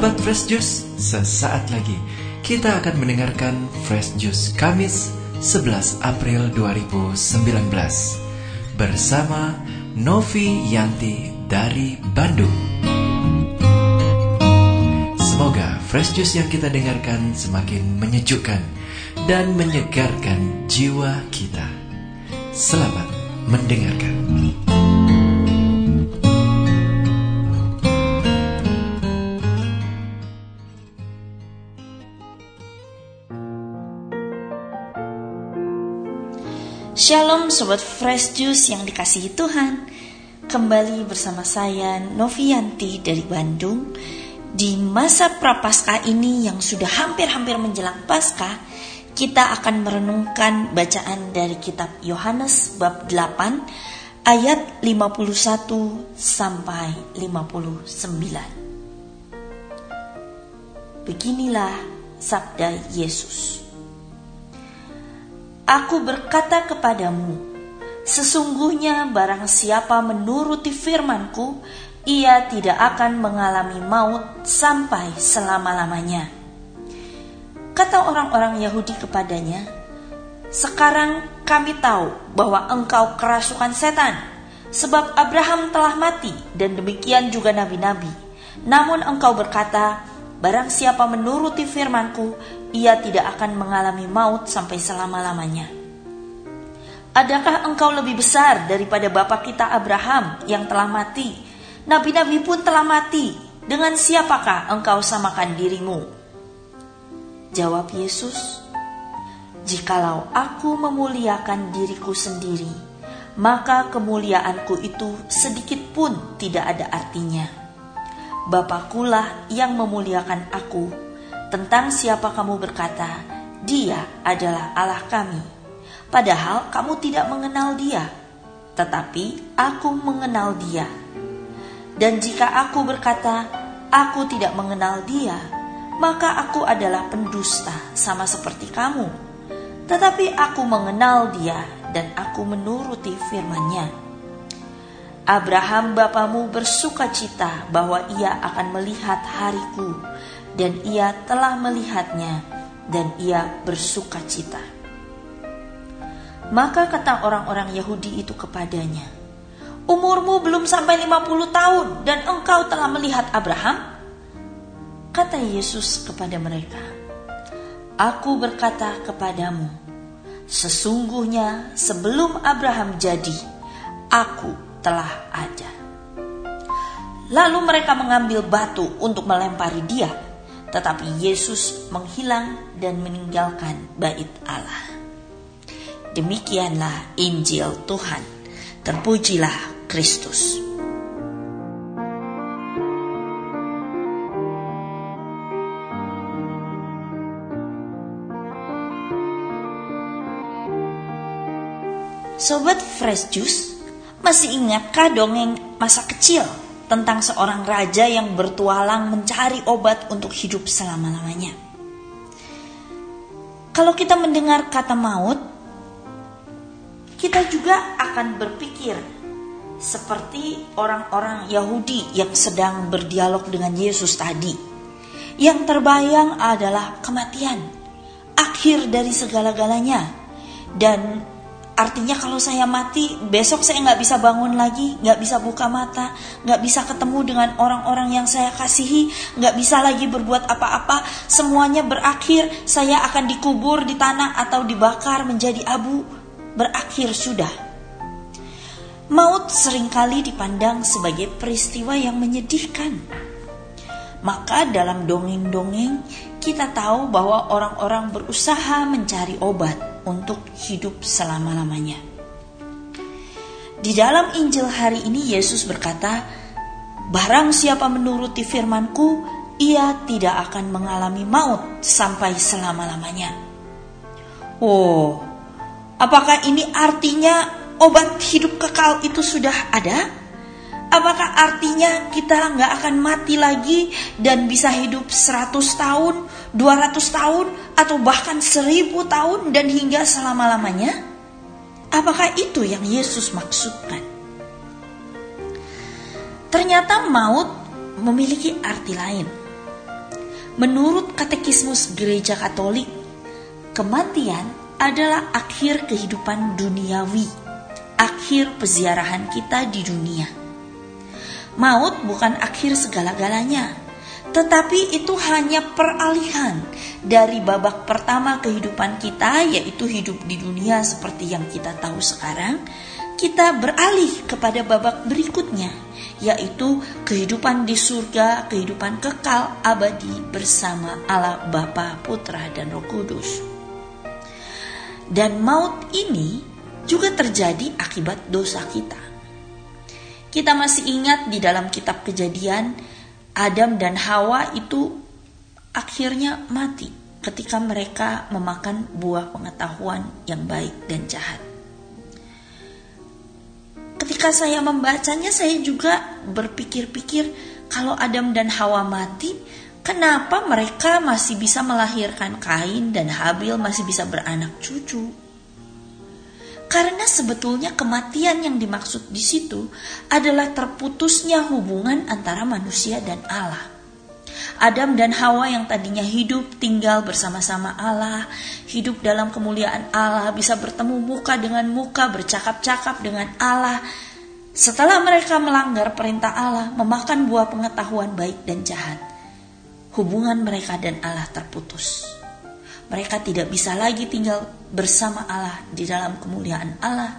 Sahabat Fresh Juice, sesaat lagi kita akan mendengarkan Fresh Juice Kamis 11 April 2019 bersama Novi Yanti dari Bandung. Semoga Fresh Juice yang kita dengarkan semakin menyejukkan dan menyegarkan jiwa kita. Selamat mendengarkan. Shalom Sobat Fresh Juice yang dikasihi Tuhan. Kembali bersama saya Novianti dari Bandung. Di masa prapaskah ini yang sudah hampir-hampir menjelang Paskah Kita akan merenungkan bacaan dari kitab Yohanes bab 8 Ayat 51 sampai 59 Beginilah sabda Yesus Aku berkata kepadamu, sesungguhnya barang siapa menuruti firmanku, ia tidak akan mengalami maut sampai selama-lamanya. Kata orang-orang Yahudi kepadanya, sekarang kami tahu bahwa engkau kerasukan setan, sebab Abraham telah mati dan demikian juga nabi-nabi. Namun engkau berkata, Barang siapa menuruti firmanku, ia tidak akan mengalami maut sampai selama-lamanya. Adakah engkau lebih besar daripada bapa kita Abraham yang telah mati? Nabi-nabi pun telah mati. Dengan siapakah engkau samakan dirimu? Jawab Yesus, Jikalau aku memuliakan diriku sendiri, maka kemuliaanku itu sedikit pun tidak ada artinya Bapakulah yang memuliakan aku. Tentang siapa kamu berkata, dia adalah Allah kami. Padahal kamu tidak mengenal dia, tetapi aku mengenal dia. Dan jika aku berkata, aku tidak mengenal dia, maka aku adalah pendusta sama seperti kamu. Tetapi aku mengenal dia dan aku menuruti firman-Nya. Abraham bapamu bersuka cita bahwa ia akan melihat hariku, dan ia telah melihatnya, dan ia bersuka cita. Maka kata orang-orang Yahudi itu kepadanya, Umurmu belum sampai 50 tahun dan engkau telah melihat Abraham? Kata Yesus kepada mereka, Aku berkata kepadamu, sesungguhnya sebelum Abraham jadi, aku telah ada. Lalu mereka mengambil batu untuk melempari dia, tetapi Yesus menghilang dan meninggalkan bait Allah. Demikianlah Injil Tuhan. Terpujilah Kristus. Sobat Fresh Juice, masih ingatkah dongeng masa kecil tentang seorang raja yang bertualang mencari obat untuk hidup selama-lamanya? Kalau kita mendengar kata maut, kita juga akan berpikir seperti orang-orang Yahudi yang sedang berdialog dengan Yesus tadi. Yang terbayang adalah kematian, akhir dari segala-galanya, dan Artinya kalau saya mati, besok saya nggak bisa bangun lagi, nggak bisa buka mata, nggak bisa ketemu dengan orang-orang yang saya kasihi, nggak bisa lagi berbuat apa-apa, semuanya berakhir, saya akan dikubur di tanah atau dibakar menjadi abu, berakhir sudah. Maut sering kali dipandang sebagai peristiwa yang menyedihkan. Maka dalam dongeng-dongeng kita tahu bahwa orang-orang berusaha mencari obat untuk hidup selama-lamanya. Di dalam Injil hari ini Yesus berkata, Barang siapa menuruti firmanku, ia tidak akan mengalami maut sampai selama-lamanya. Oh, apakah ini artinya obat hidup kekal itu sudah ada? Apakah artinya kita nggak akan mati lagi dan bisa hidup 100 tahun, 200 tahun, atau bahkan 1000 tahun dan hingga selama-lamanya? Apakah itu yang Yesus maksudkan? Ternyata maut memiliki arti lain. Menurut katekismus gereja Katolik, kematian adalah akhir kehidupan duniawi, akhir peziarahan kita di dunia. Maut bukan akhir segala-galanya, tetapi itu hanya peralihan dari babak pertama kehidupan kita, yaitu hidup di dunia seperti yang kita tahu sekarang, kita beralih kepada babak berikutnya, yaitu kehidupan di surga, kehidupan kekal abadi bersama Allah Bapa, Putra, dan Roh Kudus. Dan maut ini juga terjadi akibat dosa kita. Kita masih ingat di dalam kitab Kejadian, Adam dan Hawa itu akhirnya mati ketika mereka memakan buah pengetahuan yang baik dan jahat ketika saya membacanya saya juga berpikir-pikir kalau Adam dan Hawa mati, kenapa mereka masih bisa melahirkan Kain dan Habil masih bisa beranak cucu? Karena sebetulnya kematian yang dimaksud di situ adalah terputusnya hubungan antara manusia dan Allah. Adam dan Hawa yang tadinya hidup tinggal bersama-sama Allah, hidup dalam kemuliaan Allah, bisa bertemu muka dengan muka, bercakap-cakap dengan Allah. Setelah mereka melanggar perintah Allah, memakan buah pengetahuan baik dan jahat, hubungan mereka dan Allah terputus. Mereka tidak bisa lagi tinggal bersama Allah di dalam kemuliaan Allah,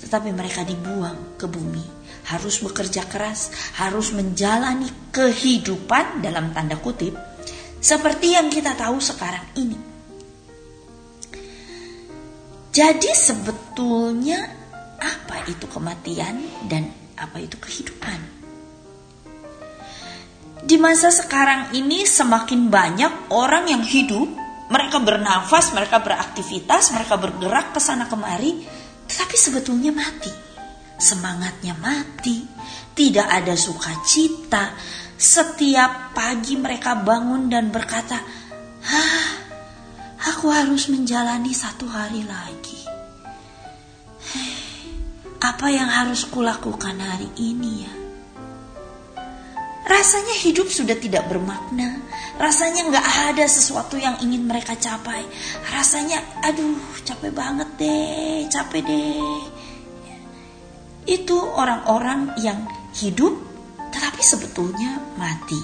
tetapi mereka dibuang ke bumi harus bekerja keras, harus menjalani kehidupan dalam tanda kutip seperti yang kita tahu sekarang ini. Jadi sebetulnya apa itu kematian dan apa itu kehidupan? Di masa sekarang ini semakin banyak orang yang hidup, mereka bernafas, mereka beraktivitas, mereka bergerak ke sana kemari, tetapi sebetulnya mati semangatnya mati, tidak ada sukacita. Setiap pagi mereka bangun dan berkata, "Hah, aku harus menjalani satu hari lagi. Apa yang harus kulakukan hari ini ya?" Rasanya hidup sudah tidak bermakna. Rasanya nggak ada sesuatu yang ingin mereka capai. Rasanya, aduh, capek banget deh, capek deh itu orang-orang yang hidup tetapi sebetulnya mati.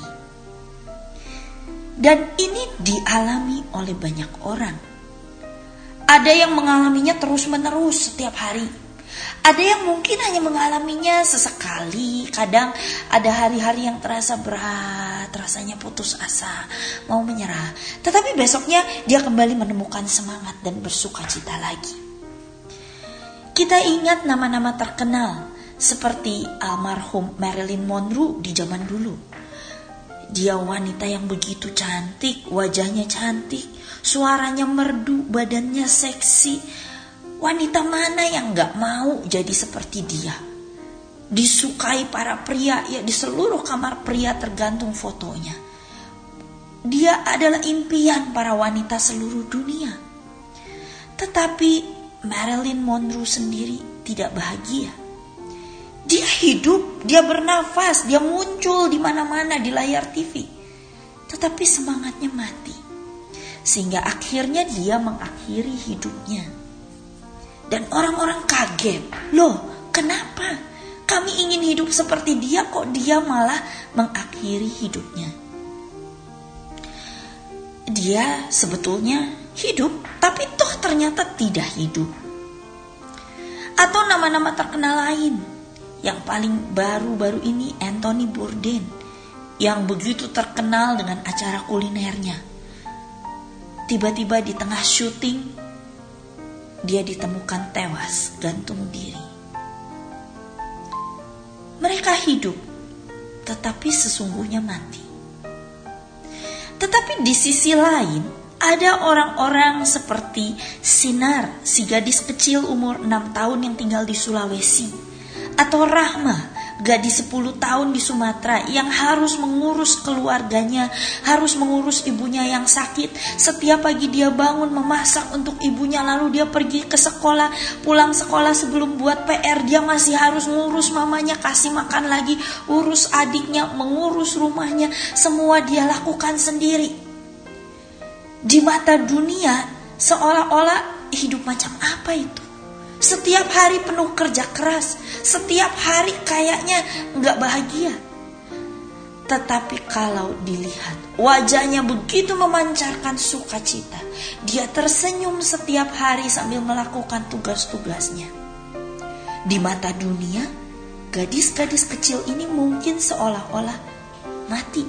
Dan ini dialami oleh banyak orang. Ada yang mengalaminya terus-menerus setiap hari. Ada yang mungkin hanya mengalaminya sesekali, kadang ada hari-hari yang terasa berat, rasanya putus asa, mau menyerah. Tetapi besoknya dia kembali menemukan semangat dan bersuka cita lagi. Kita ingat nama-nama terkenal seperti almarhum Marilyn Monroe di zaman dulu. Dia wanita yang begitu cantik, wajahnya cantik, suaranya merdu, badannya seksi. Wanita mana yang gak mau jadi seperti dia? Disukai para pria, ya di seluruh kamar pria tergantung fotonya. Dia adalah impian para wanita seluruh dunia. Tetapi Marilyn Monroe sendiri tidak bahagia. Dia hidup, dia bernafas, dia muncul di mana-mana di layar TV. Tetapi semangatnya mati. Sehingga akhirnya dia mengakhiri hidupnya. Dan orang-orang kaget. Loh, kenapa? Kami ingin hidup seperti dia kok dia malah mengakhiri hidupnya. Dia sebetulnya hidup, tapi toh ternyata tidak hidup. Atau nama-nama terkenal lain yang paling baru-baru ini Anthony Bourdain yang begitu terkenal dengan acara kulinernya. Tiba-tiba di tengah syuting dia ditemukan tewas gantung diri. Mereka hidup tetapi sesungguhnya mati. Tetapi di sisi lain ada orang-orang seperti Sinar, si gadis kecil umur 6 tahun yang tinggal di Sulawesi. Atau Rahma, gadis 10 tahun di Sumatera yang harus mengurus keluarganya, harus mengurus ibunya yang sakit. Setiap pagi dia bangun memasak untuk ibunya lalu dia pergi ke sekolah, pulang sekolah sebelum buat PR dia masih harus ngurus mamanya, kasih makan lagi, urus adiknya, mengurus rumahnya, semua dia lakukan sendiri. di mata dunia seolah-olah hidup macam apa itu? Setiap hari penuh kerja keras, setiap hari kayaknya nggak bahagia. Tetapi kalau dilihat wajahnya begitu memancarkan sukacita, dia tersenyum setiap hari sambil melakukan tugas-tugasnya. Di mata dunia, gadis-gadis kecil ini mungkin seolah-olah mati.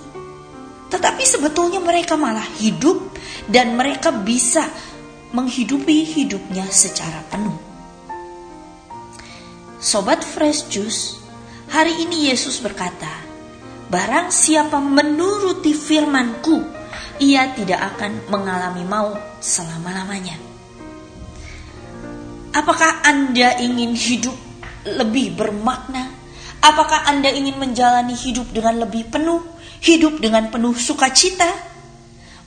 Tetapi sebetulnya mereka malah hidup dan mereka bisa menghidupi hidupnya secara penuh. Sobat Fresh Juice, hari ini Yesus berkata, Barang siapa menuruti firmanku, ia tidak akan mengalami maut selama-lamanya. Apakah Anda ingin hidup lebih bermakna? Apakah Anda ingin menjalani hidup dengan lebih penuh, hidup dengan penuh sukacita?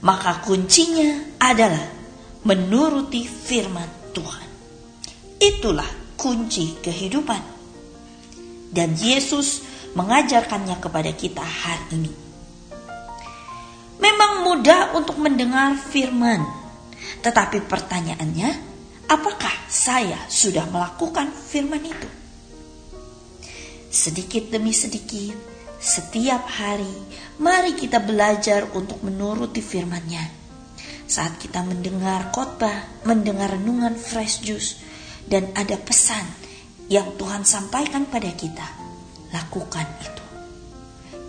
Maka kuncinya adalah menuruti firman Tuhan. Itulah kunci kehidupan. Dan Yesus mengajarkannya kepada kita hari ini. Memang mudah untuk mendengar firman, tetapi pertanyaannya, apakah saya sudah melakukan firman itu? Sedikit demi sedikit, setiap hari, mari kita belajar untuk menuruti firman-Nya. Saat kita mendengar khotbah, mendengar renungan fresh juice, dan ada pesan yang Tuhan sampaikan pada kita, lakukan itu.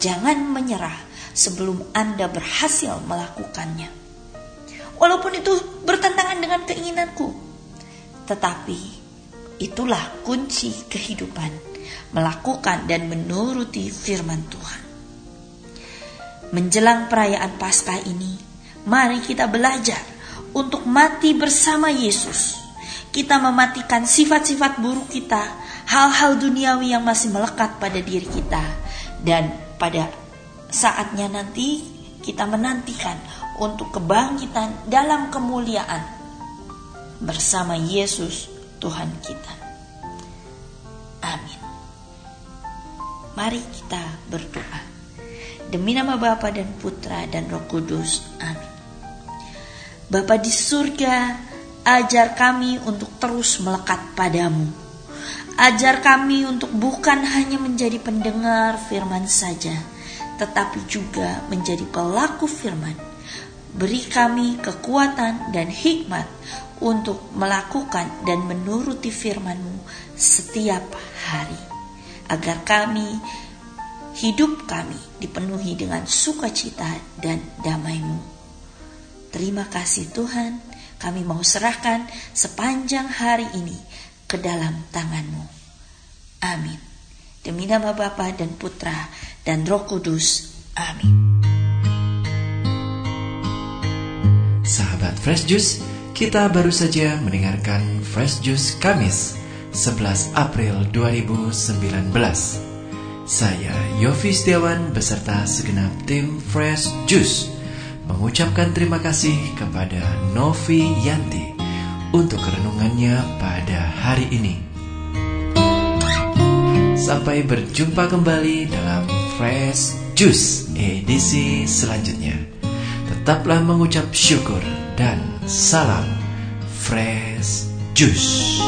Jangan menyerah sebelum Anda berhasil melakukannya. Walaupun itu bertentangan dengan keinginanku, tetapi itulah kunci kehidupan melakukan dan menuruti firman Tuhan. Menjelang perayaan Paskah ini, mari kita belajar untuk mati bersama Yesus. Kita mematikan sifat-sifat buruk kita, hal-hal duniawi yang masih melekat pada diri kita, dan pada saatnya nanti kita menantikan untuk kebangkitan dalam kemuliaan bersama Yesus Tuhan kita. Amin. Mari kita berdoa. Demi nama Bapa dan Putra dan Roh Kudus. Amin. Bapa di surga, ajar kami untuk terus melekat padamu. Ajar kami untuk bukan hanya menjadi pendengar firman saja, tetapi juga menjadi pelaku firman. Beri kami kekuatan dan hikmat untuk melakukan dan menuruti firman-Mu setiap hari agar kami hidup kami dipenuhi dengan sukacita dan damai-Mu. Terima kasih Tuhan, kami mau serahkan sepanjang hari ini ke dalam tangan-Mu. Amin. Demi nama Bapa dan Putra dan Roh Kudus. Amin. Sahabat Fresh Juice, kita baru saja mendengarkan Fresh Juice Kamis 11 April 2019. Saya Yofi Setiawan beserta segenap tim Fresh Juice mengucapkan terima kasih kepada Novi Yanti untuk renungannya pada hari ini. Sampai berjumpa kembali dalam Fresh Juice edisi selanjutnya. Tetaplah mengucap syukur dan salam Fresh Juice.